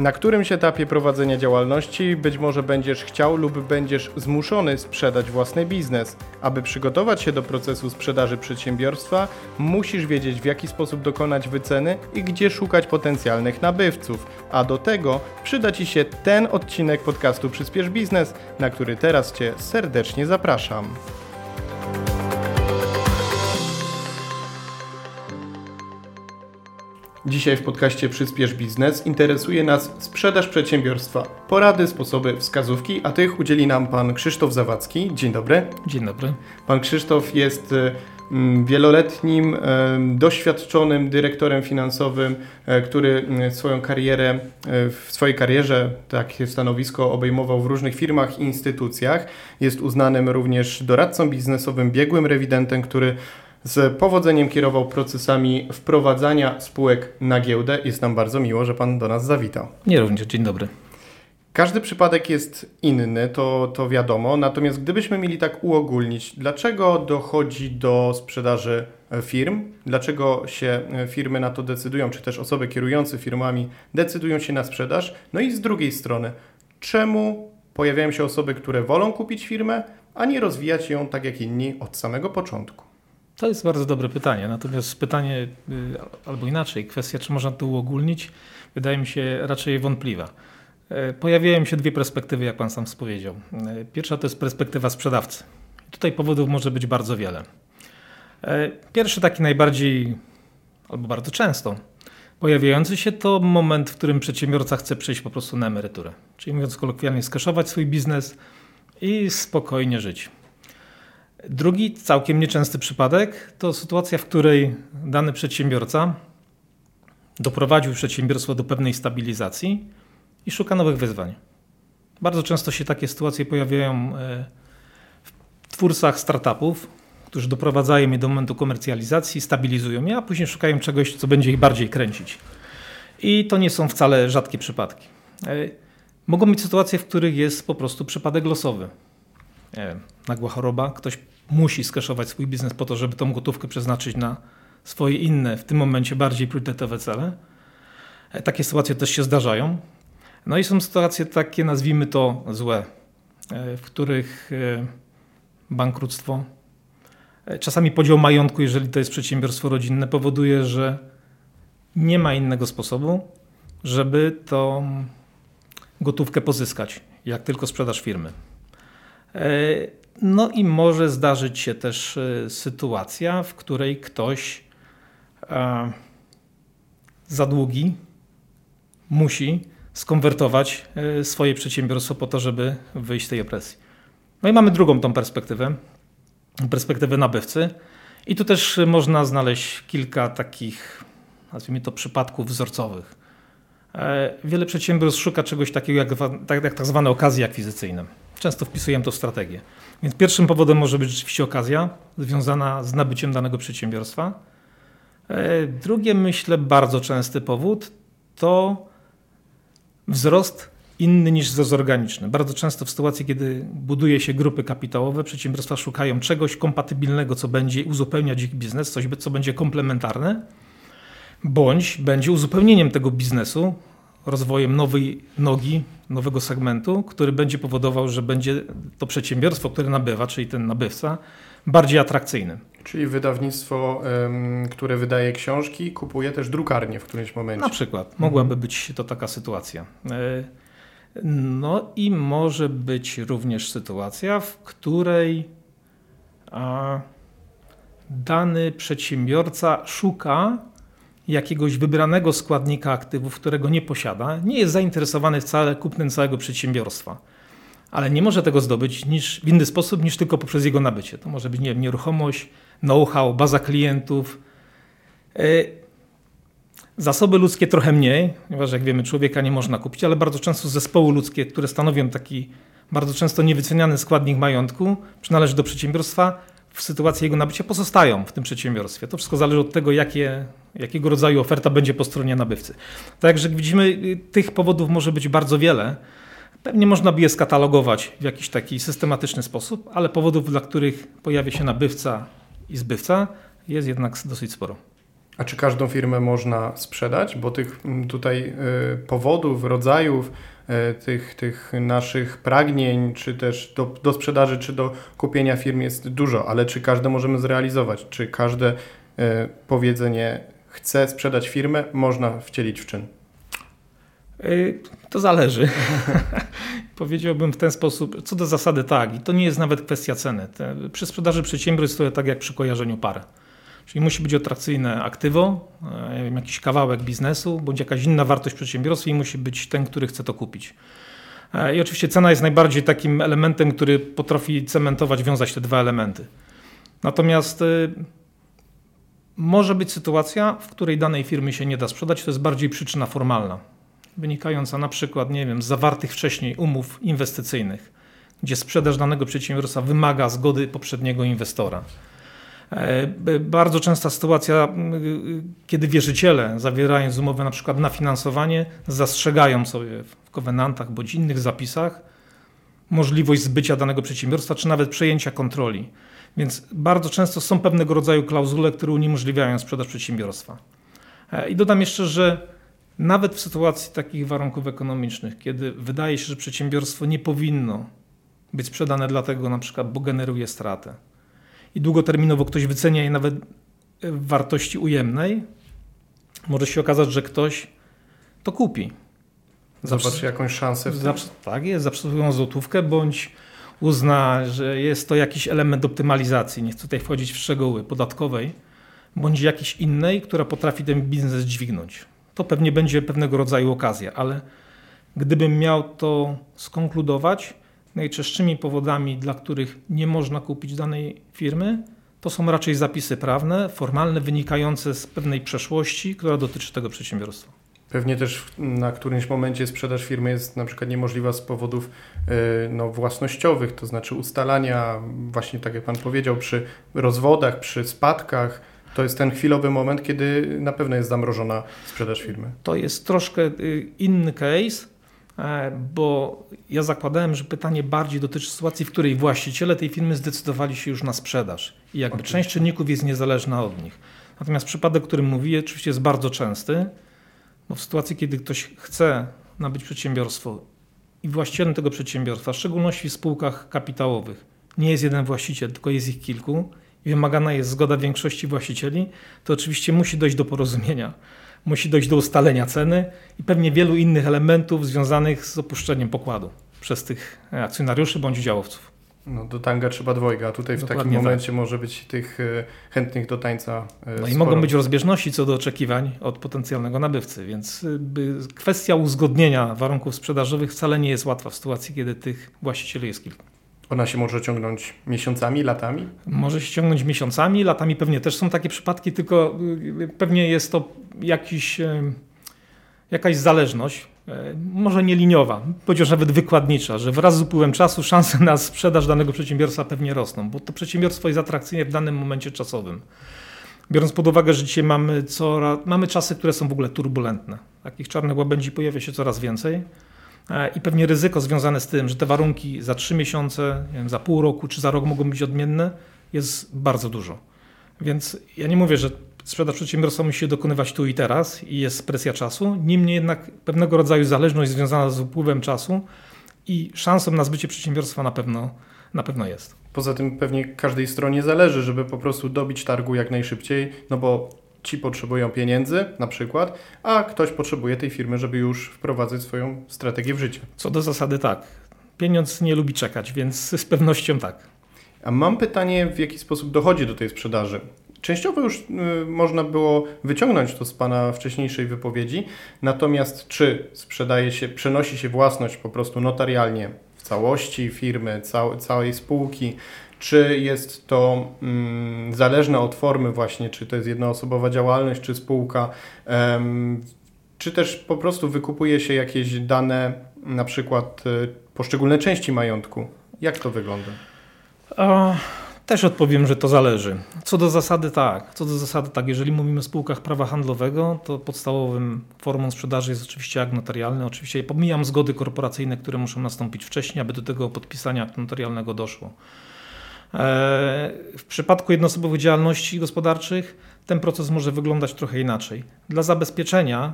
Na którymś etapie prowadzenia działalności być może będziesz chciał lub będziesz zmuszony sprzedać własny biznes. Aby przygotować się do procesu sprzedaży przedsiębiorstwa, musisz wiedzieć w jaki sposób dokonać wyceny i gdzie szukać potencjalnych nabywców. A do tego przyda Ci się ten odcinek podcastu Przyspiesz Biznes, na który teraz Cię serdecznie zapraszam. Dzisiaj w podcaście Przyspiesz Biznes interesuje nas sprzedaż przedsiębiorstwa, porady, sposoby, wskazówki, a tych udzieli nam pan Krzysztof Zawadzki. Dzień dobry. Dzień dobry. Pan Krzysztof jest e, wieloletnim, e, doświadczonym dyrektorem finansowym, e, który swoją karierę, w swojej karierze takie stanowisko obejmował w różnych firmach i instytucjach. Jest uznanym również doradcą biznesowym, biegłym rewidentem, który z powodzeniem kierował procesami wprowadzania spółek na giełdę. Jest nam bardzo miło, że Pan do nas zawitał. Nie również, dzień dobry. Każdy przypadek jest inny, to, to wiadomo. Natomiast gdybyśmy mieli tak uogólnić, dlaczego dochodzi do sprzedaży firm, dlaczego się firmy na to decydują, czy też osoby kierujące firmami decydują się na sprzedaż, no i z drugiej strony, czemu pojawiają się osoby, które wolą kupić firmę, a nie rozwijać ją tak jak inni od samego początku? To jest bardzo dobre pytanie. Natomiast pytanie, y, albo inaczej, kwestia, czy można to uogólnić, wydaje mi się raczej wątpliwa. E, pojawiają się dwie perspektywy, jak Pan sam powiedział. E, pierwsza to jest perspektywa sprzedawcy. Tutaj powodów może być bardzo wiele. E, pierwszy, taki najbardziej, albo bardzo często pojawiający się, to moment, w którym przedsiębiorca chce przejść po prostu na emeryturę. Czyli mówiąc kolokwialnie, skaszować swój biznes i spokojnie żyć. Drugi, całkiem nieczęsty przypadek to sytuacja, w której dany przedsiębiorca doprowadził przedsiębiorstwo do pewnej stabilizacji i szuka nowych wyzwań. Bardzo często się takie sytuacje pojawiają e, w twórcach startupów, którzy doprowadzają je do momentu komercjalizacji, stabilizują je, a później szukają czegoś, co będzie ich bardziej kręcić. I to nie są wcale rzadkie przypadki. E, mogą być sytuacje, w których jest po prostu przypadek losowy wiem, nagła choroba, ktoś musi skaszować swój biznes po to, żeby tą gotówkę przeznaczyć na swoje inne, w tym momencie bardziej priorytetowe cele. E, takie sytuacje też się zdarzają. No i są sytuacje takie, nazwijmy to złe, e, w których e, bankructwo, czasami podział majątku, jeżeli to jest przedsiębiorstwo rodzinne, powoduje, że nie ma innego sposobu, żeby tą gotówkę pozyskać, jak tylko sprzedaż firmy. E, no i może zdarzyć się też e, sytuacja, w której ktoś e, za długi musi skonwertować swoje przedsiębiorstwo po to, żeby wyjść z tej opresji. No i mamy drugą tą perspektywę, perspektywę nabywcy. I tu też można znaleźć kilka takich, nazwijmy to, przypadków wzorcowych. Wiele przedsiębiorstw szuka czegoś takiego jak, tak, jak tak zwane okazje akwizycyjne. Często wpisujemy to w strategię. Więc pierwszym powodem może być rzeczywiście okazja związana z nabyciem danego przedsiębiorstwa. E, drugie, myślę, bardzo częsty powód to wzrost inny niż wzrost organiczny. Bardzo często w sytuacji, kiedy buduje się grupy kapitałowe, przedsiębiorstwa szukają czegoś kompatybilnego, co będzie uzupełniać ich biznes, coś, co będzie komplementarne, bądź będzie uzupełnieniem tego biznesu rozwojem nowej nogi, nowego segmentu, który będzie powodował, że będzie to przedsiębiorstwo, które nabywa, czyli ten nabywca, bardziej atrakcyjny. Czyli wydawnictwo, które wydaje książki, kupuje też drukarnię w którymś momencie. Na przykład. Mogłaby być to taka sytuacja. E, no i może być również sytuacja, w której dany przedsiębiorca szuka jakiegoś wybranego składnika aktywów, którego nie posiada, nie jest zainteresowany wcale kupnem całego przedsiębiorstwa. Ale nie może tego zdobyć niż, w inny sposób niż tylko poprzez jego nabycie. To może być nie wiem, nieruchomość, know-how, baza klientów. Yy, zasoby ludzkie trochę mniej, ponieważ jak wiemy, człowieka nie można kupić, ale bardzo często zespoły ludzkie, które stanowią taki bardzo często niewyceniany składnik majątku, przynależy do przedsiębiorstwa, w sytuacji jego nabycia pozostają w tym przedsiębiorstwie. To wszystko zależy od tego, jakie, jakiego rodzaju oferta będzie po stronie nabywcy. Także widzimy, tych powodów może być bardzo wiele. Pewnie można by je skatalogować w jakiś taki systematyczny sposób, ale powodów, dla których pojawia się nabywca i zbywca, jest jednak dosyć sporo. A czy każdą firmę można sprzedać? Bo tych tutaj powodów, rodzajów, tych, tych naszych pragnień, czy też do, do sprzedaży, czy do kupienia firm jest dużo, ale czy każde możemy zrealizować? Czy każde powiedzenie chce sprzedać firmę, można wcielić w czyn? To zależy. Powiedziałbym w ten sposób, co do zasady tak, i to nie jest nawet kwestia ceny. Przy sprzedaży przedsiębiorstw to tak jak przy kojarzeniu par. Czyli musi być atrakcyjne aktywo, e, jakiś kawałek biznesu, bądź jakaś inna wartość przedsiębiorstwa i musi być ten, który chce to kupić. E, I oczywiście cena jest najbardziej takim elementem, który potrafi cementować, wiązać te dwa elementy. Natomiast e, może być sytuacja, w której danej firmy się nie da sprzedać, to jest bardziej przyczyna formalna wynikająca na przykład, nie wiem, z zawartych wcześniej umów inwestycyjnych, gdzie sprzedaż danego przedsiębiorstwa wymaga zgody poprzedniego inwestora. E, bardzo częsta sytuacja, kiedy wierzyciele, zawierając umowę na przykład na finansowanie, zastrzegają sobie w kowenantach bądź innych zapisach możliwość zbycia danego przedsiębiorstwa, czy nawet przejęcia kontroli. Więc bardzo często są pewnego rodzaju klauzule, które uniemożliwiają sprzedaż przedsiębiorstwa. E, I dodam jeszcze, że nawet w sytuacji takich warunków ekonomicznych, kiedy wydaje się, że przedsiębiorstwo nie powinno być sprzedane dlatego na przykład, bo generuje stratę i długoterminowo ktoś wycenia je nawet w wartości ujemnej, może się okazać, że ktoś to kupi. Zobaczy jakąś szansę w tym. Tak jest, zaprzesują złotówkę, bądź uzna, że jest to jakiś element optymalizacji, nie chcę tutaj wchodzić w szczegóły podatkowej, bądź jakiejś innej, która potrafi ten biznes dźwignąć to pewnie będzie pewnego rodzaju okazja, ale gdybym miał to skonkludować, najczęstszymi powodami, dla których nie można kupić danej firmy, to są raczej zapisy prawne, formalne, wynikające z pewnej przeszłości, która dotyczy tego przedsiębiorstwa. Pewnie też na którymś momencie sprzedaż firmy jest na przykład niemożliwa z powodów y, no, własnościowych, to znaczy ustalania, właśnie tak jak Pan powiedział, przy rozwodach, przy spadkach, to jest ten chwilowy moment, kiedy na pewno jest zamrożona sprzedaż firmy. To jest troszkę y, inny case, e, bo ja zakładałem, że pytanie bardziej dotyczy sytuacji, w której właściciele tej firmy zdecydowali się już na sprzedaż i jakby okay. część czynników jest niezależna od nich. Natomiast przypadek, o którym mówię, oczywiście jest bardzo częsty, bo w sytuacji, kiedy ktoś chce nabyć przedsiębiorstwo i właścicielem tego przedsiębiorstwa, w szczególności w spółkach kapitałowych, nie jest jeden właściciel, tylko jest ich kilku, i wymagana jest zgoda większości właścicieli, to oczywiście musi dojść do porozumienia. Musi dojść do ustalenia ceny i pewnie wielu innych elementów związanych z opuszczeniem pokładu przez tych akcjonariuszy bądź udziałowców. No, do tanga trzeba dwojga, a tutaj Dokładnie w takim tak. momencie tak. może być tych e, chętnych do tańca. E, no sporo. i mogą być rozbieżności co do oczekiwań od potencjalnego nabywcy, więc e, kwestia uzgodnienia warunków sprzedażowych wcale nie jest łatwa w sytuacji, kiedy tych właścicieli jest kilku. Ona się może ciągnąć miesiącami, latami? Może się ciągnąć miesiącami, latami pewnie też są takie przypadki, tylko y, pewnie jest to jakiś, y, jakaś zależność, y, może nie liniowa, chociaż nawet wykładnicza, że wraz z upływem czasu szanse na sprzedaż danego przedsiębiorstwa pewnie rosną, bo to przedsiębiorstwo jest atrakcyjne w danym momencie czasowym. Biorąc pod uwagę, że dzisiaj mamy, coraz, mamy czasy, które są w ogóle turbulentne. Takich czarnych łabędzi pojawia się coraz więcej i pewnie ryzyko związane z tym, że te warunki za trzy miesiące, wiem, za pół roku czy za rok mogą być odmienne, jest bardzo dużo. Więc ja nie mówię, że sprzedaż przedsiębiorstwa musi się dokonywać tu i teraz i jest presja czasu, niemniej jednak pewnego rodzaju zależność związana z upływem czasu i szansą na zbycie przedsiębiorstwa na pewno, na pewno jest. Poza tym pewnie każdej stronie zależy, żeby po prostu dobić targu jak najszybciej, no bo ci potrzebują pieniędzy na przykład, a ktoś potrzebuje tej firmy, żeby już wprowadzać swoją strategię w życie. Co do zasady tak. Pieniądz nie lubi czekać, więc z pewnością tak. A mam pytanie, w jaki sposób dochodzi do tej sprzedaży? Częściowo już y, można było wyciągnąć to z Pana wcześniejszej wypowiedzi, natomiast czy sprzedaje się, przenosi się własność po prostu notarialnie w całości firmy, cał, całej spółki, czy jest to mm, zależne od formy właśnie, czy to jest jednoosobowa działalność, czy spółka, czy też po prostu wykupuje się jakieś dane, na przykład y, poszczególne części majątku. Jak to wygląda? O, też odpowiem, że to zależy. Co do zasady tak. Co do zasady tak. Jeżeli mówimy o spółkach prawa handlowego, to podstawowym formą sprzedaży jest oczywiście akt notarialny. Oczywiście pomijam zgody korporacyjne, które muszą nastąpić wcześniej, aby do tego podpisania aktu notarialnego doszło. W przypadku jednoosobowych działalności gospodarczych ten proces może wyglądać trochę inaczej. Dla zabezpieczenia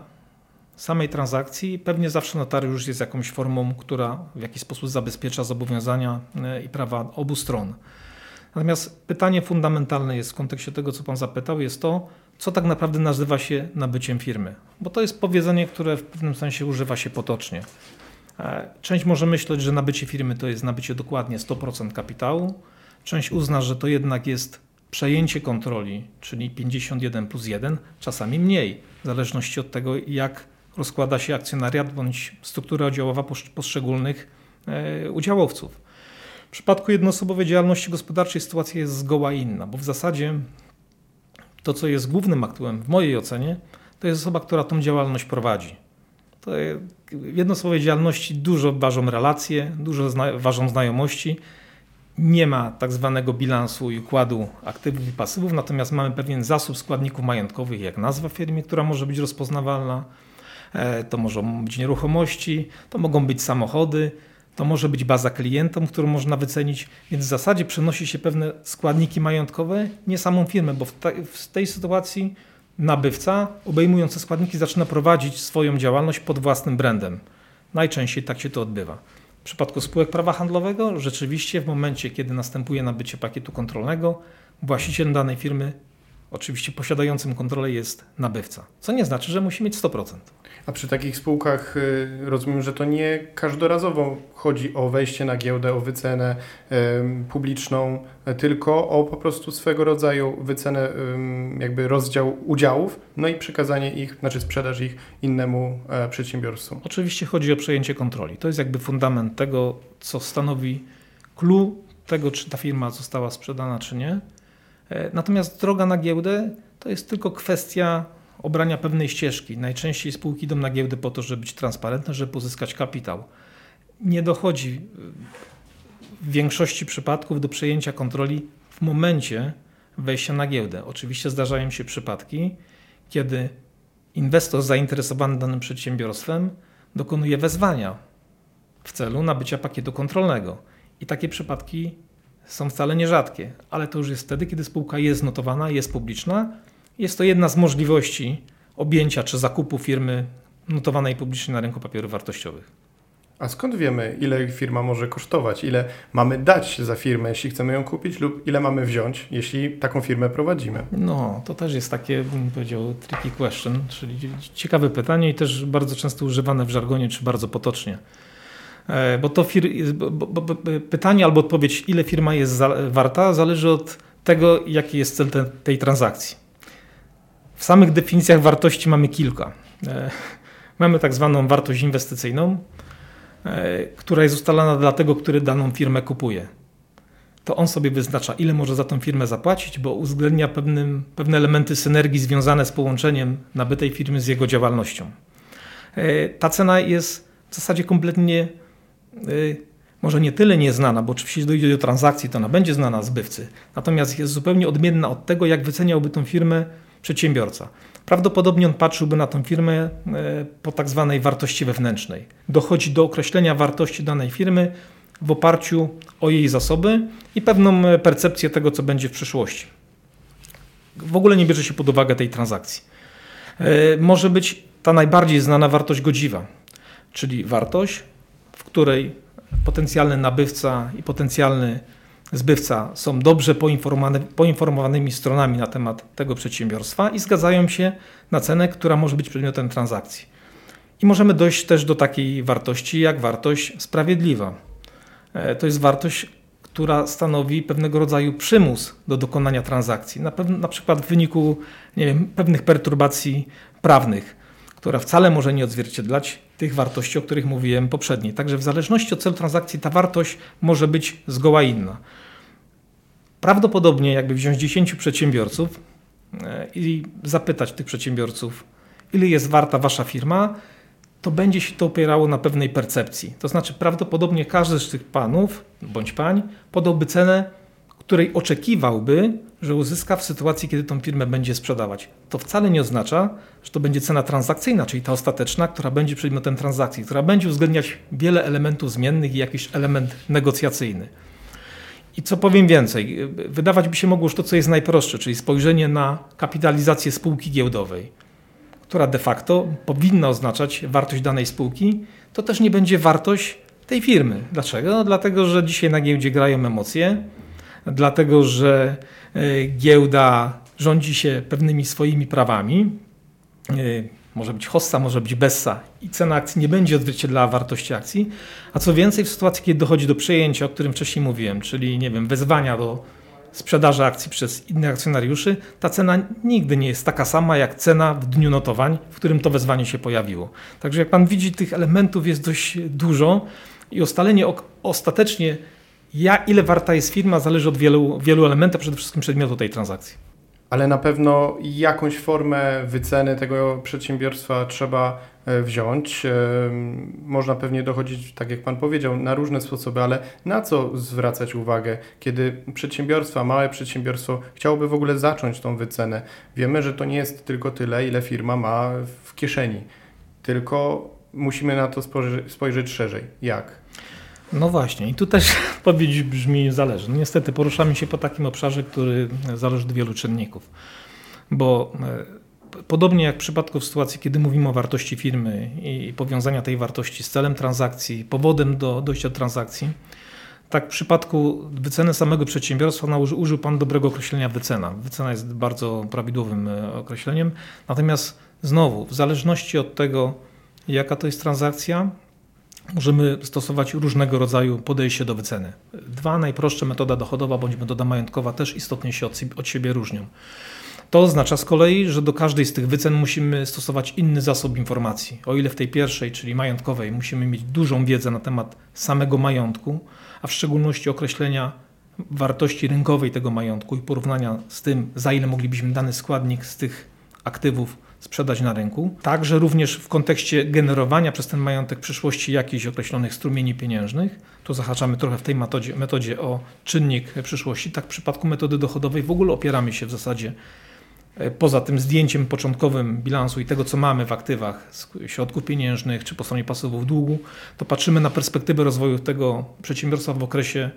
samej transakcji pewnie zawsze notariusz jest jakąś formą, która w jakiś sposób zabezpiecza zobowiązania e, i prawa obu stron. Natomiast pytanie fundamentalne jest w kontekście tego, co Pan zapytał, jest to, co tak naprawdę nazywa się nabyciem firmy. Bo to jest powiedzenie, które w pewnym sensie używa się potocznie. E, część może myśleć, że nabycie firmy to jest nabycie dokładnie 100% kapitału. Część uzna, że to jednak jest przejęcie kontroli, czyli 51 plus 1, czasami mniej, w zależności od tego, jak rozkłada się akcjonariat bądź struktura oddziałowa poszczególnych e, udziałowców. W przypadku jednoosobowej działalności gospodarczej sytuacja jest zgoła inna, bo w zasadzie to, co jest głównym aktywem w mojej ocenie, to jest osoba, która tą działalność prowadzi. To w jednoosobowej działalności dużo ważą relacje, dużo zna ważą znajomości. Nie ma tak zwanego bilansu i układu aktywów i pasywów, natomiast mamy pewien zasób składników majątkowych, jak nazwa firmy, która może być rozpoznawalna, E, to mogą być nieruchomości, to mogą być samochody, to może być baza klientom, którą można wycenić, więc w zasadzie przenosi się pewne składniki majątkowe, nie samą firmę, bo w, te, w tej sytuacji nabywca, obejmując te składniki, zaczyna prowadzić swoją działalność pod własnym brandem. Najczęściej tak się to odbywa. W przypadku spółek prawa handlowego, rzeczywiście w momencie, kiedy następuje nabycie pakietu kontrolnego, właścicielem danej firmy, oczywiście posiadającym kontrolę, jest nabywca. Co nie znaczy, że musi mieć 100%. A przy takich spółkach y, rozumiem, że to nie każdorazowo chodzi o wejście na giełdę, o wycenę publiczną, tylko o po prostu swego rodzaju wycenę, jakby rozdział udziałów, no i przekazanie ich, znaczy sprzedaż ich innemu e, przedsiębiorstwu. Oczywiście chodzi o przejęcie kontroli. To jest jakby fundament tego, co stanowi clue tego, czy ta firma została sprzedana, czy nie. E, natomiast droga na giełdę to jest tylko kwestia obrania pewnej ścieżki. Najczęściej spółki idą na giełdę po to, żeby być transparentne, żeby pozyskać kapitał. Nie dochodzi w większości przypadków do przejęcia kontroli w momencie wejścia na giełdę. Oczywiście zdarzają się przypadki, kiedy inwestor zainteresowany danym przedsiębiorstwem dokonuje wezwania w celu nabycia pakietu kontrolnego. I takie przypadki są wcale nierzadkie, ale to już jest wtedy, kiedy spółka jest notowana, jest publiczna jest to jedna z możliwości objęcia czy zakupu firmy notowanej publicznie na rynku papierów wartościowych. A skąd wiemy, ile firma może kosztować? Ile mamy dać za firmę, jeśli chcemy ją kupić, lub ile mamy wziąć, jeśli taką firmę prowadzimy? No, to też jest takie, bym powiedział, tricky question, czyli ciekawe pytanie i też bardzo często używane w żargonie, czy bardzo potocznie. E, bo to fir- bo, bo, bo, pytanie albo odpowiedź, ile firma jest za- warta, zależy od tego, jaki jest cel te, tej transakcji. W samych definicjach wartości mamy kilka. E, mamy tak zwaną wartość inwestycyjną, e, która jest ustalana dla tego, który daną firmę kupuje. To on sobie wyznacza, ile może za tą firmę zapłacić, bo uwzględnia pewnym, pewne elementy synergii związane z połączeniem nabytej firmy z jego działalnością. Ta cena jest w zasadzie kompletnie, może nie tyle nieznana, bo oczywiście dojdzie do transakcji, to ona będzie znana zbywcy, natomiast jest zupełnie odmienna od tego, jak wyceniałby tą firmę przedsiębiorca. Prawdopodobnie on patrzyłby na tę firmę e, po tak zwanej wartości wewnętrznej. Dochodzi do określenia wartości danej firmy w oparciu o jej zasoby i pewną e, percepcję tego, co będzie w przyszłości. W ogóle nie bierze się pod uwagę tej transakcji. E, może być ta najbardziej znana wartość godziwa, czyli wartość, której potencjalny nabywca i potencjalny zbywca są dobrze poinformowanymi stronami na temat tego przedsiębiorstwa i zgadzają się na cenę, która może być przedmiotem transakcji. I możemy dojść też do takiej wartości jak wartość sprawiedliwa. E, to jest wartość, która stanowi pewnego rodzaju przymus do dokonania transakcji, na, na przykład w wyniku wiem, pewnych perturbacji prawnych, która wcale może nie odzwierciedlać tych wartości, o których mówiłem poprzedniej. Także w zależności od celu transakcji ta wartość może być zgoła inna. Prawdopodobnie jakby wziąć 10 przedsiębiorców e, i zapytać tych przedsiębiorców, ile jest warta wasza firma, to będzie się to opierało na pewnej percepcji. To znaczy prawdopodobnie każdy z tych panów bądź pań podałby cenę, której oczekiwałby, że uzyska w sytuacji, kiedy tą firmę będzie sprzedawać. To wcale nie oznacza, że to będzie cena transakcyjna, czyli ta ostateczna, która będzie przedmiotem transakcji, która będzie uwzględniać wiele elementów zmiennych i jakiś element negocjacyjny. I co powiem więcej, wydawać by się mogło już to, co jest najprostsze, czyli spojrzenie na kapitalizację spółki giełdowej, która de facto powinna oznaczać wartość danej spółki, to też nie będzie wartość tej firmy. Dlaczego? No, dlatego, że dzisiaj na giełdzie grają emocje, dlatego, że e, giełda rządzi się pewnymi swoimi prawami. E, może być hossa, może być bessa i cena akcji nie będzie odzwierciedlała wartości akcji. A co więcej, w sytuacji, kiedy dochodzi do przejęcia, o którym wcześniej mówiłem, czyli nie wiem, wezwania do sprzedaży akcji przez innych akcjonariuszy, ta cena nigdy nie jest taka sama jak cena w dniu notowań, w którym to wezwanie się pojawiło. Także jak pan widzi, tych elementów jest dość dużo i ustalenie ostatecznie, ja, ile warta jest firma, zależy od wielu, wielu elementów, przede wszystkim przedmiotu tej transakcji ale na pewno jakąś formę wyceny tego przedsiębiorstwa trzeba e, wziąć. E, można pewnie dochodzić, tak jak Pan powiedział, na różne sposoby, ale na co zwracać uwagę, kiedy przedsiębiorstwa, małe przedsiębiorstwo chciałoby w ogóle zacząć tą wycenę? Wiemy, że to nie jest tylko tyle, ile firma ma w kieszeni, tylko musimy na to spojrzeć szerzej. Jak? No właśnie, i tu też odpowiedź brzmi zależy. No niestety poruszamy się po takim obszarze, który zależy od wielu czynników. Bo e, podobnie jak w przypadku w sytuacji, kiedy mówimy o wartości firmy i powiązania tej wartości z celem transakcji, powodem do dojścia do transakcji, tak w przypadku wyceny samego przedsiębiorstwa no, użył Pan dobrego określenia wycena. Wycena jest bardzo prawidłowym e, określeniem. Natomiast znowu, w zależności od tego, jaka to jest transakcja, możemy stosować różnego rodzaju podejście do wyceny. Dwa najprostsze, metoda dochodowa bądź metoda majątkowa też istotnie się od siebie różnią. To oznacza z kolei, że do każdej z tych wycen musimy stosować inny zasób informacji. O ile w tej pierwszej, czyli majątkowej, musimy mieć dużą wiedzę na temat samego majątku, a w szczególności określenia wartości rynkowej tego majątku i porównania z tym, za ile moglibyśmy dany składnik z tych aktywów sprzedać na rynku. Także również w kontekście generowania przez ten majątek przyszłości jakichś określonych strumieni pieniężnych. Tu zahaczamy trochę w tej metodzie, metodzie o czynnik przyszłości. Tak w przypadku metody dochodowej w ogóle opieramy się w zasadzie e, poza tym zdjęciem początkowym bilansu i tego, co mamy w aktywach środków pieniężnych czy po stronie pasywów długu, to patrzymy na perspektywę rozwoju tego przedsiębiorstwa w okresie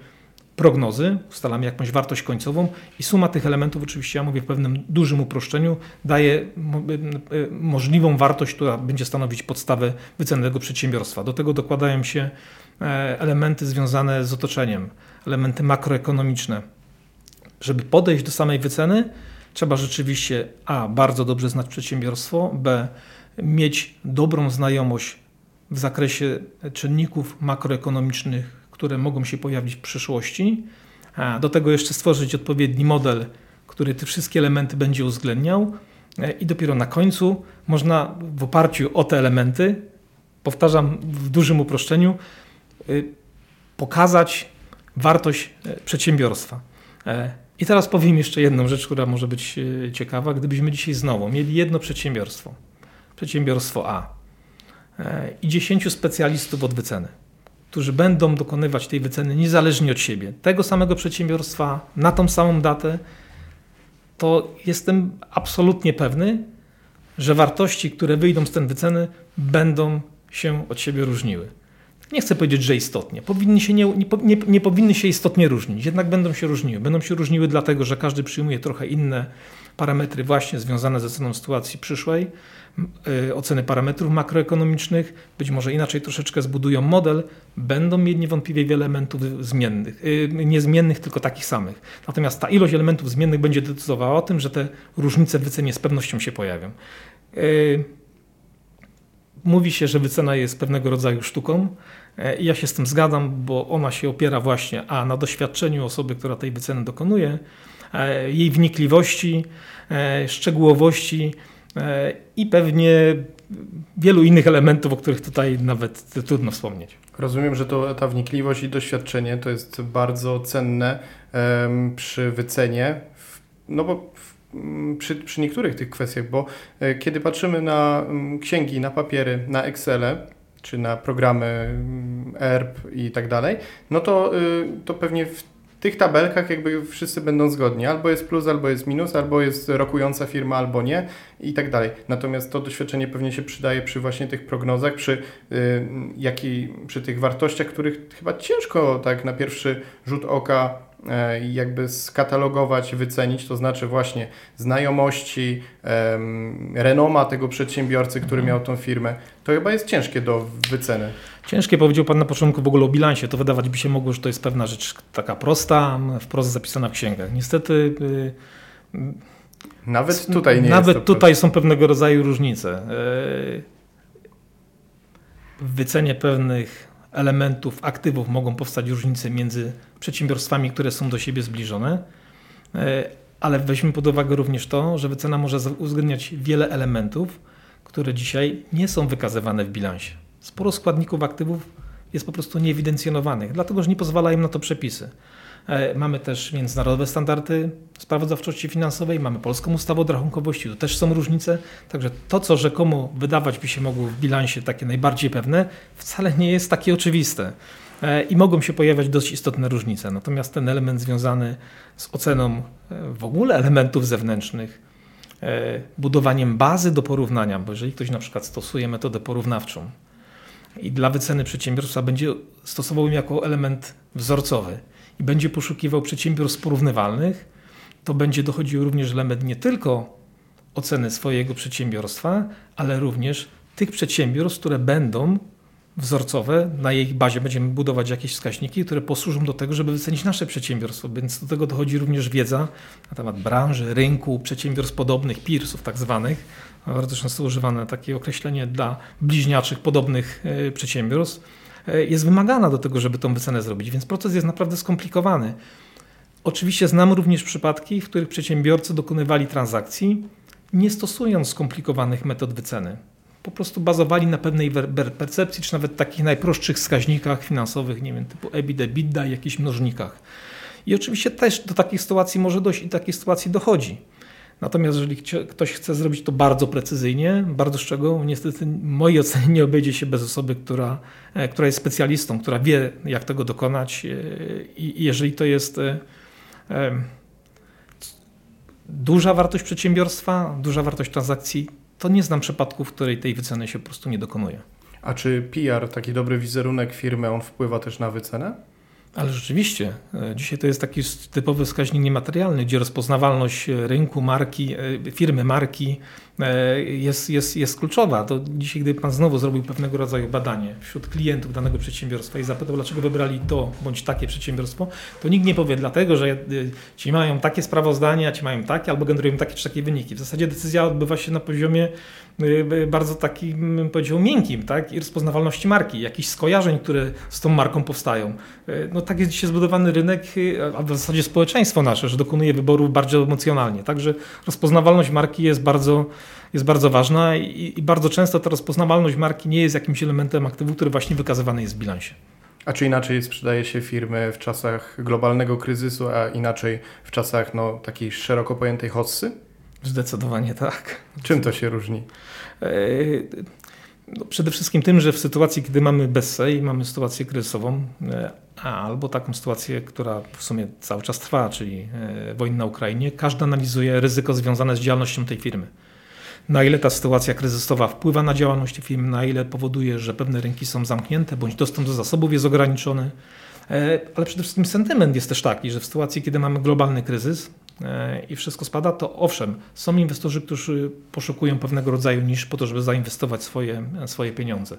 prognozy, ustalamy jakąś wartość końcową i suma tych elementów, oczywiście ja mówię w pewnym dużym uproszczeniu, daje y, możliwą wartość, która będzie stanowić podstawę wyceny tego przedsiębiorstwa. Do tego dokładają się e, elementy związane z otoczeniem, elementy makroekonomiczne. Żeby podejść do samej wyceny, trzeba rzeczywiście A. bardzo dobrze znać przedsiębiorstwo, B. mieć dobrą znajomość w zakresie czynników makroekonomicznych, które mogą się pojawić w przyszłości. A do tego jeszcze stworzyć odpowiedni model, który te wszystkie elementy będzie uwzględniał. E, I dopiero na końcu można w oparciu o te elementy, powtarzam w dużym uproszczeniu, y, pokazać wartość e, przedsiębiorstwa. E, I teraz powiem jeszcze jedną rzecz, która może być ciekawa. Gdybyśmy dzisiaj znowu mieli jedno przedsiębiorstwo, przedsiębiorstwo A i 10 specjalistów od wyceny którzy będą dokonywać tej wyceny niezależnie od siebie, tego samego przedsiębiorstwa, na tą samą datę, to jestem absolutnie pewny, że wartości, które wyjdą z tej wyceny, będą się od siebie różniły. Nie chcę powiedzieć, że istotnie. Się nie, nie, nie, powinny się istotnie różnić, jednak będą się różniły. Będą się różniły dlatego, że każdy przyjmuje trochę inne parametry właśnie związane ze ceną sytuacji przyszłej, oceny parametrów makroekonomicznych, być może inaczej troszeczkę zbudują model, będą mieli niewątpliwie wiele elementów zmiennych, y, niezmiennych, tylko takich samych. Natomiast ta ilość elementów zmiennych będzie decydowała o tym, że te różnice w wycenie z pewnością się pojawią. Y, mówi się, że wycena jest pewnego rodzaju sztuką. Ja się z tym zgadzam, bo ona się opiera właśnie a na doświadczeniu osoby, która tej wyceny dokonuje, jej wnikliwości, szczegółowości i pewnie wielu innych elementów, o których tutaj nawet trudno wspomnieć. Rozumiem, że to, ta wnikliwość i doświadczenie to jest bardzo cenne przy wycenie, no bo przy, przy, niektórych tych kwestiach, bo kiedy patrzymy na księgi, na papiery, na Excele, czy na programy ERP i tak dalej, no to, y, to pewnie w tych tabelkach jakby wszyscy będą zgodni. Albo jest plus, albo jest minus, albo jest rokująca firma, albo nie i tak dalej. Natomiast to doświadczenie pewnie się przydaje przy właśnie tych prognozach, przy, yy, przy tych wartościach, których chyba ciężko tak na pierwszy rzut oka jakby skatalogować, wycenić, to znaczy właśnie znajomości, renoma tego przedsiębiorcy, który mhm. miał tą firmę, to chyba jest ciężkie do wyceny. Ciężkie powiedział Pan na początku w ogóle o bilansie. To wydawać by się mogło, że to jest pewna rzecz taka prosta, wprost zapisana w księgach. Niestety y, nawet tutaj nie Nawet tutaj są pewnego rodzaju różnice. E, w wycenie pewnych elementów, aktywów mogą powstać różnice między przedsiębiorstwami, które są do siebie zbliżone, e, ale weźmy pod uwagę również to, że wycena może uwzględniać wiele elementów, które dzisiaj nie są wykazywane w bilansie. Sporo składników aktywów jest po prostu nieewidencjonowanych, dlatego że nie pozwalają na to przepisy. E, mamy też międzynarodowe standardy sprawozdawczości finansowej, mamy polską ustawę o rachunkowości, tu też są różnice. Także to, co rzekomo wydawać by się mogło w bilansie takie najbardziej pewne, wcale nie jest takie oczywiste. E, I mogą się pojawiać dość istotne różnice. Natomiast ten element związany z oceną e, w ogóle elementów zewnętrznych, budowaniem bazy do porównania, bo jeżeli ktoś na przykład stosuje metodę porównawczą i dla wyceny przedsiębiorstwa będzie stosował ją jako element wzorcowy, i będzie poszukiwał przedsiębiorstw porównywalnych, to będzie dochodził również element nie tylko oceny swojego przedsiębiorstwa, ale również tych przedsiębiorstw, które będą wzorcowe, na jej bazie będziemy budować jakieś wskaźniki, które posłużą do tego, żeby wycenić nasze przedsiębiorstwo, więc do tego dochodzi również wiedza na temat branży, rynku, przedsiębiorstw podobnych, peersów tak zwanych. Bardzo często używane takie określenie dla bliźniaczych, podobnych e, przedsiębiorstw jest wymagana do tego, żeby tą wycenę zrobić, więc proces jest naprawdę skomplikowany. Oczywiście znam również przypadki, w których przedsiębiorcy dokonywali transakcji, nie stosując skomplikowanych metod wyceny. Po prostu bazowali na pewnej percepcji, czy nawet takich najprostszych wskaźnikach finansowych, nie wiem, typu EBITDA, EBITDA i jakichś mnożnikach. I oczywiście też do takich sytuacji może dojść i do takiej sytuacji dochodzi. Natomiast jeżeli ktoś chce zrobić to bardzo precyzyjnie, bardzo szczegółowo, niestety w mojej ocenie nie obejdzie się bez osoby, która, e, która jest specjalistą, która wie, jak tego dokonać. E, I jeżeli to jest e, duża wartość przedsiębiorstwa, duża wartość transakcji, to nie znam przypadków, w której tej wyceny się po prostu nie dokonuje. A czy PR, taki dobry wizerunek firmy, on wpływa też na wycenę? Ale rzeczywiście, e, dzisiaj to jest taki typowy wskaźnik niematerialny, gdzie rozpoznawalność rynku, marki, e, firmy, marki e, jest, jest, jest kluczowa. To dzisiaj, gdyby Pan znowu zrobił pewnego rodzaju badanie wśród klientów danego przedsiębiorstwa i zapytał, dlaczego wybrali to bądź takie przedsiębiorstwo, to nikt nie powie dlatego, że ci mają takie sprawozdania, ci mają takie, albo generują takie czy takie wyniki. W zasadzie decyzja odbywa się na poziomie bardzo takim, bym powiedział, miękkim, tak? I rozpoznawalności marki, jakichś skojarzeń, które z tą marką powstają. No tak jest dzisiaj zbudowany rynek, a w zasadzie społeczeństwo nasze, że dokonuje wyborów bardzo emocjonalnie. Także rozpoznawalność marki jest bardzo, jest bardzo ważna i, i bardzo często ta rozpoznawalność marki nie jest jakimś elementem aktywu, który właśnie wykazywany jest w bilansie. A czy inaczej sprzedaje się firmy w czasach globalnego kryzysu, a inaczej w czasach no, takiej szeroko pojętej hossy? Zdecydowanie tak. Czym to się różni? E, no przede wszystkim tym, że w sytuacji, kiedy mamy bezsej, mamy sytuację kryzysową, e, albo taką sytuację, która w sumie cały czas trwa, czyli e, wojna na Ukrainie, każdy analizuje ryzyko związane z działalnością tej firmy. Na ile ta sytuacja kryzysowa wpływa na działalność tej firmy, na ile powoduje, że pewne rynki są zamknięte, bądź dostęp do zasobów jest ograniczony. Ale przede wszystkim sentyment jest też taki, że w sytuacji, kiedy mamy globalny kryzys, i wszystko spada, to owszem, są inwestorzy, którzy poszukują pewnego rodzaju niż po to, żeby zainwestować swoje, swoje pieniądze,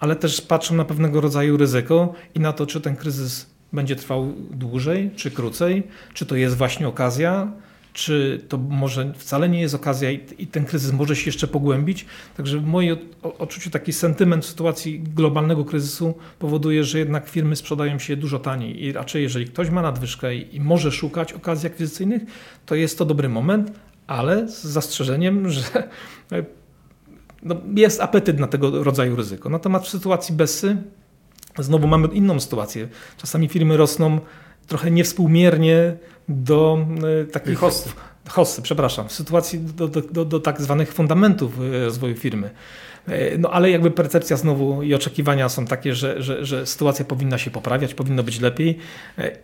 ale też patrzą na pewnego rodzaju ryzyko i na to, czy ten kryzys będzie trwał dłużej, czy krócej, czy to jest właśnie okazja, czy to może wcale nie jest okazja i, ten kryzys może się jeszcze pogłębić. Także w moim odczuciu taki sentyment sytuacji globalnego kryzysu powoduje, że jednak firmy sprzedają się dużo taniej i raczej jeżeli ktoś ma nadwyżkę i, może szukać okazji akwizycyjnych, to jest to dobry moment, ale z zastrzeżeniem, że no, jest apetyt na tego rodzaju ryzyko. Natomiast w sytuacji Bessy znowu mamy inną sytuację. Czasami firmy rosną trochę niewspółmiernie do e, takich hostów. Hosty, przepraszam, w sytuacji do, do, do, do tak zwanych fundamentów e, rozwoju firmy. E, no ale jakby percepcja znowu i oczekiwania są takie, że, że, że sytuacja powinna się poprawiać, powinno być lepiej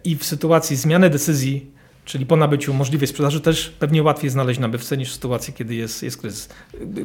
i w sytuacji zmiany decyzji, czyli po nabyciu możliwej sprzedaży, też pewnie łatwiej znaleźć nabywcę niż w sytuacji, kiedy jest, jest kryzys.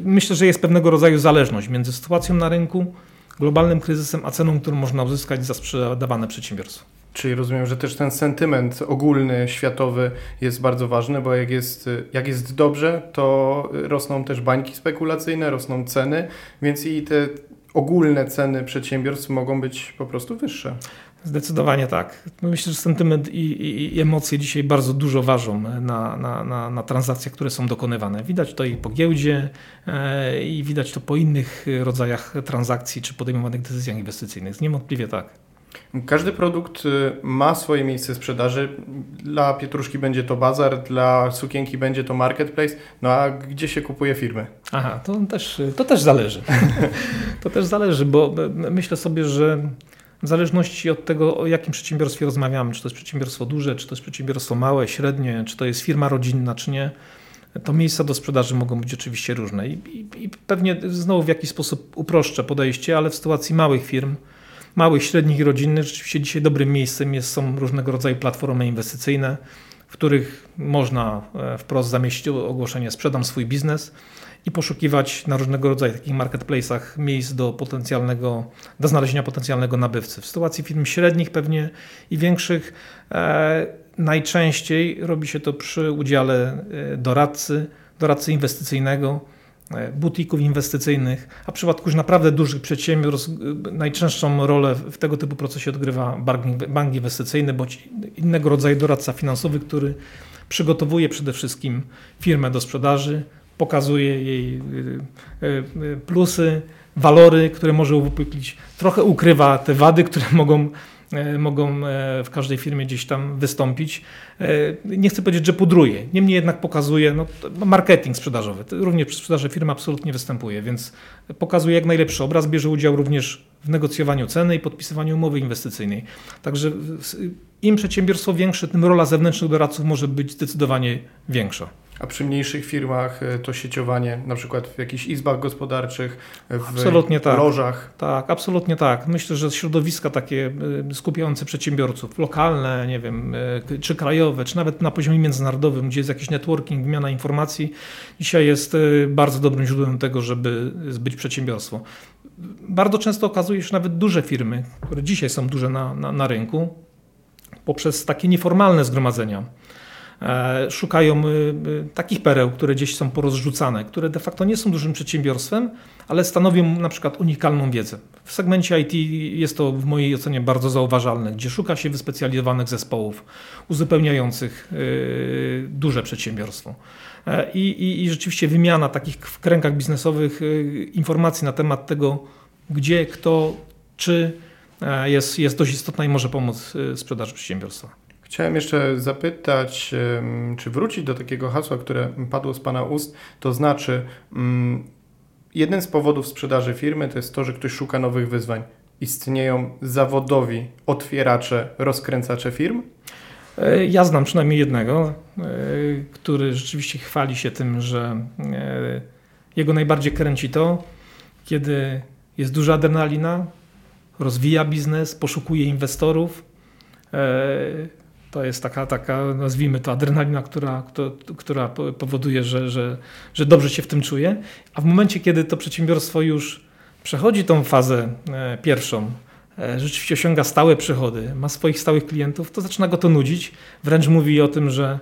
Myślę, że jest pewnego rodzaju zależność między sytuacją na rynku, globalnym kryzysem, a ceną, którą można uzyskać za sprzedawane przedsiębiorstwo. Czyli rozumiem, że też ten sentyment ogólny, światowy jest bardzo ważny, bo jak jest, jak jest dobrze, to rosną też bańki spekulacyjne, rosną ceny, więc i te ogólne ceny przedsiębiorstw mogą być po prostu wyższe. Zdecydowanie tak. Myślę, że sentyment i, i, i, emocje dzisiaj bardzo dużo ważą na, na, na, na, transakcjach, które są dokonywane. Widać to i po giełdzie, e, i widać to po innych rodzajach transakcji czy podejmowanych decyzjach inwestycyjnych. Niewątpliwie tak. Każdy produkt y, ma swoje miejsce sprzedaży. Dla pietruszki będzie to bazar, dla sukienki będzie to marketplace. No a gdzie się kupuje firmy? Aha, to też, to też zależy. to też zależy, bo myślę sobie, że w zależności od tego, o jakim przedsiębiorstwie rozmawiamy, czy to jest przedsiębiorstwo duże, czy to jest przedsiębiorstwo małe, średnie, czy to jest firma rodzinna, czy nie, to miejsca do sprzedaży mogą być oczywiście różne. I, i, i pewnie znowu w jakiś sposób uproszczę podejście, ale w sytuacji małych firm, małych, średnich i rodzinnych, rzeczywiście dzisiaj dobrym miejscem jest, są różnego rodzaju platformy inwestycyjne, w których można e, wprost zamieścić ogłoszenie sprzedam swój biznes i poszukiwać na różnego rodzaju takich marketplace'ach miejsc do potencjalnego, do znalezienia potencjalnego nabywcy. W sytuacji firm średnich pewnie i większych e, najczęściej robi się to przy udziale e, doradcy, doradcy inwestycyjnego, butików inwestycyjnych, a w przypadku już naprawdę dużych przedsiębiorstw e, najczęstszą rolę w tego typu procesie odgrywa bank, inwestycyjny bądź innego rodzaju doradca finansowy, który przygotowuje przede wszystkim firmę do sprzedaży, pokazuje jej y, plusy, walory, które może uwypuklić, trochę ukrywa te wady, które mogą, e, mogą e, w każdej firmie gdzieś tam wystąpić. E, nie chcę powiedzieć, że pudruje, niemniej jednak pokazuje no, marketing sprzedażowy. Również przy sprzedaży firma absolutnie występuje, więc pokazuje jak najlepszy obraz, bierze udział również w negocjowaniu ceny i podpisywaniu umowy inwestycyjnej. Także im przedsiębiorstwo większe, tym rola zewnętrznych doradców może być zdecydowanie większa. A przy mniejszych firmach e, to sieciowanie, na przykład w jakichś izbach gospodarczych, w absolutnie tak. lożach? Tak, absolutnie tak. Myślę, że środowiska takie e, skupiające przedsiębiorców, lokalne, nie wiem, e, czy krajowe, czy nawet na poziomie międzynarodowym, gdzie jest jakiś networking, wymiana informacji, dzisiaj jest bardzo dobrym źródłem tego, żeby zbyć przedsiębiorstwo. Bardzo często okazuje się, że nawet duże firmy, które dzisiaj są duże na, na, na rynku, poprzez takie nieformalne zgromadzenia, szukają y, y, takich pereł, które gdzieś są porozrzucane, które de facto nie są dużym przedsiębiorstwem, ale stanowią na przykład unikalną wiedzę. W segmencie IT jest to w mojej ocenie bardzo zauważalne, gdzie szuka się wyspecjalizowanych zespołów uzupełniających duże przedsiębiorstwo. E, I, i, I rzeczywiście wymiana takich w kręgach biznesowych informacji na temat tego, gdzie, kto, czy e, jest, jest dość istotna i może pomóc sprzedaży przedsiębiorstwa. Chciałem jeszcze zapytać, czy wrócić do takiego hasła, które padło z Pana ust, to znaczy, mm, jeden z powodów sprzedaży firmy to jest to, że ktoś szuka nowych wyzwań. Istnieją zawodowi otwieracze, rozkręcacze firm? E, ja znam przynajmniej jednego, e, który rzeczywiście chwali się tym, że e, jego najbardziej kręci to, kiedy jest duża adrenalina, rozwija biznes, poszukuje inwestorów, to jest taka, taka nazwijmy to, adrenalina, która, która powoduje, że, że, że dobrze się w tym czuje. A w momencie, kiedy to przedsiębiorstwo już przechodzi tą fazę e, pierwszą, e, rzeczywiście osiąga stałe przychody, ma swoich stałych klientów, to zaczyna go to nudzić. Wręcz mówi o tym, że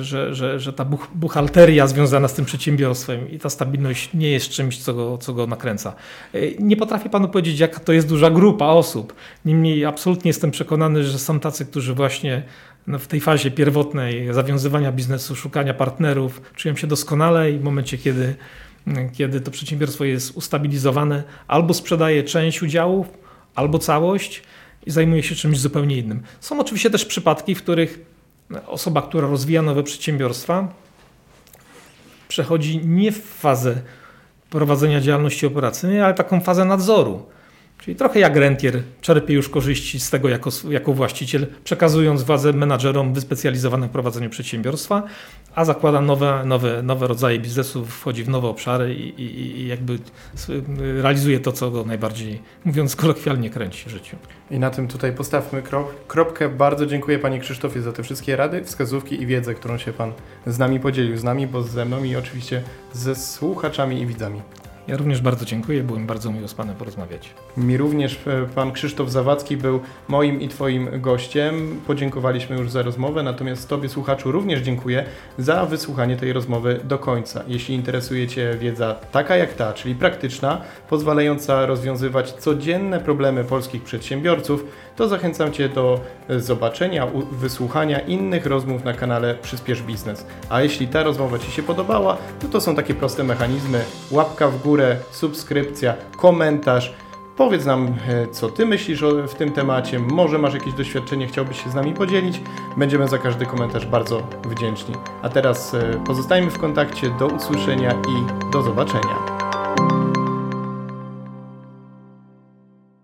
że, że, że ta buchalteria związana z tym przedsiębiorstwem i ta stabilność nie jest czymś, co go, co go nakręca. E, nie potrafię panu powiedzieć, jaka to jest duża grupa osób. Niemniej absolutnie jestem przekonany, że są tacy, którzy właśnie no, w tej fazie pierwotnej zawiązywania biznesu, szukania partnerów czują się doskonale i w momencie, kiedy, kiedy to przedsiębiorstwo jest ustabilizowane, albo sprzedaje część udziałów, albo całość i zajmuje się czymś zupełnie innym. Są oczywiście też przypadki, w których osoba, która rozwija nowe przedsiębiorstwa, przechodzi nie w fazę prowadzenia działalności operacyjnej, ale taką fazę nadzoru. Czyli trochę jak rentier czerpie już korzyści z tego jako, jako właściciel, przekazując władzę menadżerom wyspecjalizowanym w prowadzeniu przedsiębiorstwa, a zakłada nowe, nowe, nowe rodzaje biznesu, wchodzi w nowe obszary i, i, i jakby realizuje to, co go najbardziej, mówiąc kolokwialnie, kręci w życiu. I na tym tutaj postawmy kropkę. Bardzo dziękuję Panie Krzysztofie za te wszystkie rady, wskazówki i wiedzę, którą się Pan z nami podzielił, z nami, bo ze mną i oczywiście ze słuchaczami i widzami. Ja również bardzo dziękuję, było mi bardzo miło z Panem porozmawiać. Mi również e, pan Krzysztof Zawadzki był moim i Twoim gościem. Podziękowaliśmy już za rozmowę, natomiast Tobie, słuchaczu, również dziękuję za wysłuchanie tej rozmowy do końca. Jeśli interesuje Cię wiedza taka jak ta, czyli praktyczna, pozwalająca rozwiązywać codzienne problemy polskich przedsiębiorców, to zachęcam Cię do e, zobaczenia, wysłuchania innych rozmów na kanale Przyspiesz Biznes. A jeśli ta rozmowa Ci się podobała, to to są takie proste mechanizmy: łapka w górę, subskrypcja, komentarz. Powiedz nam, e, co Ty myślisz w tym temacie. Może masz jakieś doświadczenie, chciałbyś się z nami podzielić. Będziemy za każdy komentarz bardzo wdzięczni. A teraz e, pozostajemy w kontakcie. Do usłyszenia i do zobaczenia.